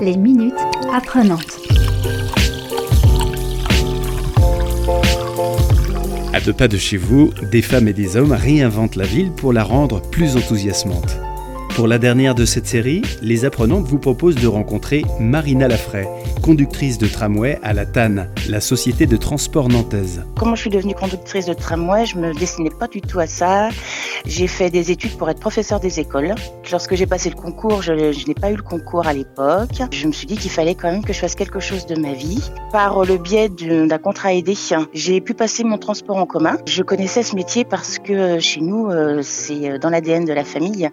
Les minutes apprenantes. À deux pas de chez vous, des femmes et des hommes réinventent la ville pour la rendre plus enthousiasmante. Pour la dernière de cette série, les apprenantes vous proposent de rencontrer Marina Lafray, conductrice de tramway à la TAN, la société de transport nantaise. Comment je suis devenue conductrice de tramway? Je me destinais pas du tout à ça. J'ai fait des études pour être professeur des écoles. Lorsque j'ai passé le concours, je, n'ai pas eu le concours à l'époque. Je me suis dit qu'il fallait quand même que je fasse quelque chose de ma vie. Par le biais d'un contrat aidé, j'ai pu passer mon transport en commun. Je connaissais ce métier parce que chez nous, euh, c'est dans l'ADN de la famille.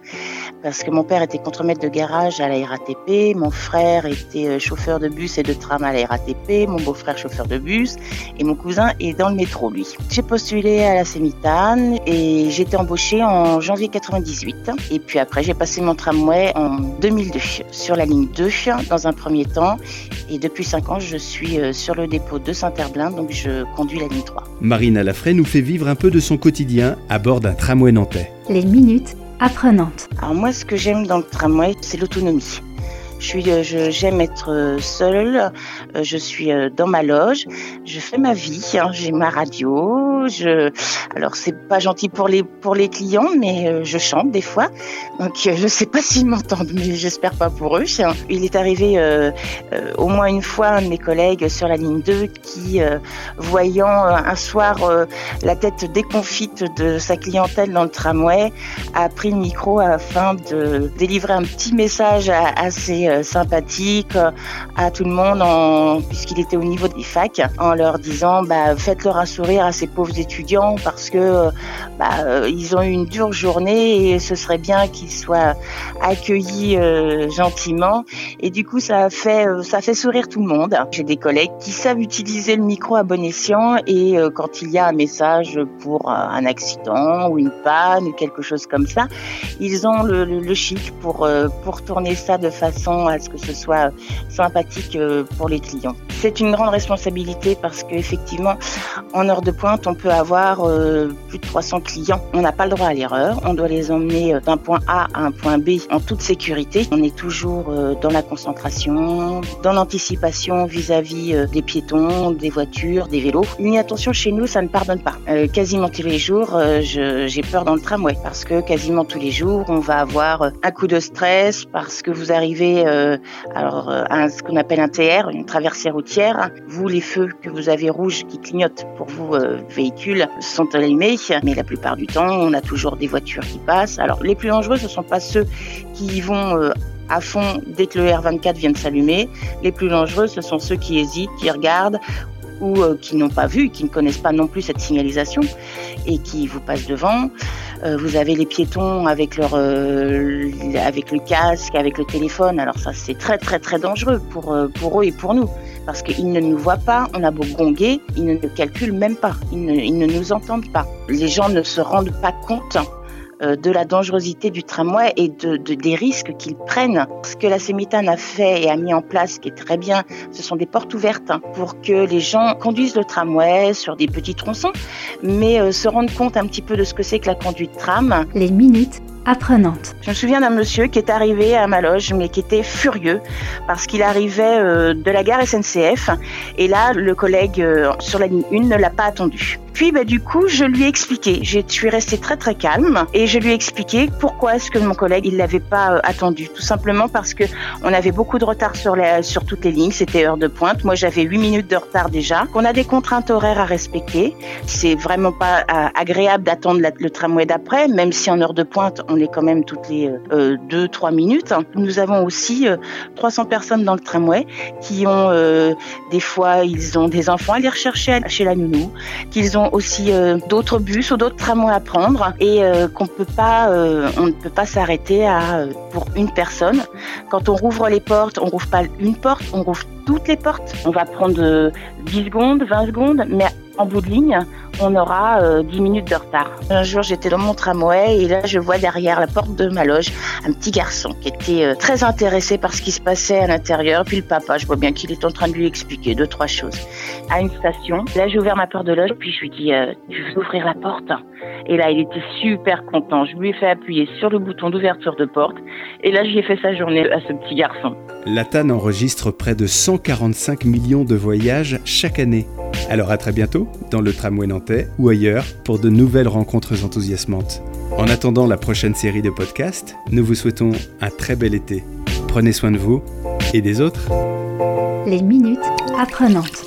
Que mon père était contremaître de garage à la RATP, mon frère était euh, chauffeur de bus et de tram à la RATP, mon beau-frère chauffeur de bus et mon cousin est dans le métro lui. J'ai postulé à la Sémitane et j'ai été embauchée en janvier 98 et puis après j'ai passé mon tramway en 2002 sur la ligne 2 dans un premier temps et depuis 5 ans je suis euh, sur le dépôt de Saint-Herblain donc je conduis la ligne 3. Marina Lafray nous fait vivre un peu de son quotidien à bord d'un tramway nantais. Les minutes apprenantes. Alors moi ce que j'aime dans le tramway c'est l'autonomie. Je suis, euh, j'aime être euh, seule. Euh, je suis dans ma loge. Je fais ma vie. Hein. J'ai ma radio. Je, alors c'est pas gentil pour les pour les clients, mais je chante des fois. Donc je sais pas s'ils m'entendent, mais j'espère pas pour eux. Il est arrivé au moins une fois un de mes collègues sur la ligne 2 qui, voyant un soir la tête déconfite de sa clientèle dans le tramway, a pris le micro afin de délivrer un petit message euh, sympathique euh, à tout le monde puisqu'il était au niveau des facs en leur disant bah, faites-leur un sourire à ces pauvres étudiants parce que euh, bah, ils ont eu une dure journée et ce serait bien qu'ils soient accueillis gentiment et du coup ça fait ça fait sourire tout le monde. J'ai des collègues qui savent utiliser le micro à bon escient et quand il y a un message pour un accident ou une panne ou quelque chose comme ça, ils ont le, chic pour pour tourner ça de façon à ce que ce soit sympathique euh, pour les clients. C'est une grande responsabilité parce qu'effectivement, en heure de pointe, on peut avoir euh, plus de 300 clients. On n'a pas le droit à l'erreur. On doit les emmener euh, d'un point A à un point B en toute sécurité. On est toujours dans la concentration, dans l'anticipation vis-à-vis des piétons, des voitures, des vélos. Une attention chez nous, ça ne pardonne pas. quasiment tous les jours, j'ai peur dans le tramway parce que quasiment tous les jours, on va avoir un coup de stress parce que vous arrivez euh, alors euh, à ce qu'on appelle un TR, une traversée routière. Vous, les feux que vous avez rouges qui clignotent pour vous euh, véhicules sont allumés, mais la plupart du temps, on a toujours des voitures qui passent. Alors les plus dangereux, ce ne sont pas ceux qui vont à fond dès que le R24 vient de s'allumer. Les plus dangereux, ce sont ceux qui hésitent, qui regardent ou qui n'ont pas vu, qui ne connaissent pas non plus cette signalisation et qui vous passent devant. Euh, vous avez les piétons avec leur euh, avec le casque, avec le téléphone. Alors ça c'est très très très dangereux pour euh, pour eux et pour nous parce qu'ils ne nous voient pas. On a beau gonguer, ils ne calculent même pas. Ils ne, nous entendent pas. Les gens ne se rendent pas compte de la dangerosité du tramway et de, des risques qu'ils prennent. Ce que la Sémitane a fait et a mis en place, qui est très bien, ce sont des portes ouvertes hein, pour que les gens conduisent le tramway sur des petits tronçons, mais euh, se rendent compte un petit peu de ce que c'est que la conduite tram. Les minutes apprenantes. Je me souviens d'un monsieur qui est arrivé à ma loge, mais qui était furieux parce qu'il arrivait euh, de la gare SNCF et là, le collègue sur la ligne 1 ne l'a pas attendu. Puis, bah, du coup, je lui ai expliqué. Je suis restée très très calme et je lui ai expliqué pourquoi est-ce que mon collègue il l'avait pas euh, attendu. Tout simplement parce que on avait beaucoup de retard sur les, sur toutes les lignes. C'était heure de pointe. Moi, j'avais 8 minutes de retard déjà. Qu'on a des contraintes horaires à respecter. C'est vraiment pas euh, agréable d'attendre le tramway d'après, même si en heure de pointe, on est quand même toutes les 2-3 euh, minutes. Nous avons aussi 300 personnes dans le tramway qui ont des fois ils ont des enfants à les rechercher chez la nounou, qu'ils ont aussi euh, d'autres bus ou d'autres tramways à prendre et euh, qu'on peut pas, euh, on ne peut pas s'arrêter à pour une personne. Quand on rouvre les portes, on rouvre pas une porte, on rouvre toutes les portes. On va prendre 10 secondes, 20 secondes, mais en bout de ligne, on aura 10 minutes de retard. Un jour, j'étais dans mon tramway et là, je vois derrière la porte de ma loge un petit garçon qui était très intéressé par ce qui se passait à l'intérieur. Puis le papa, je vois bien qu'il est en train de lui expliquer deux, trois choses. À une station, là, j'ai ouvert ma porte de loge, puis je lui dis, tu veux ouvrir la porte? Et là, il était super content. Je lui ai fait appuyer sur le bouton d'ouverture de porte. Et là, j'y ai fait sa journée à ce petit garçon. La TAN enregistre près de 145 millions de voyages chaque année. Alors à très bientôt dans le tramway nantais ou ailleurs pour de nouvelles rencontres enthousiasmantes. En attendant la prochaine série de podcasts, nous vous souhaitons un très bel été. Prenez soin de vous et des autres. Les minutes apprenantes.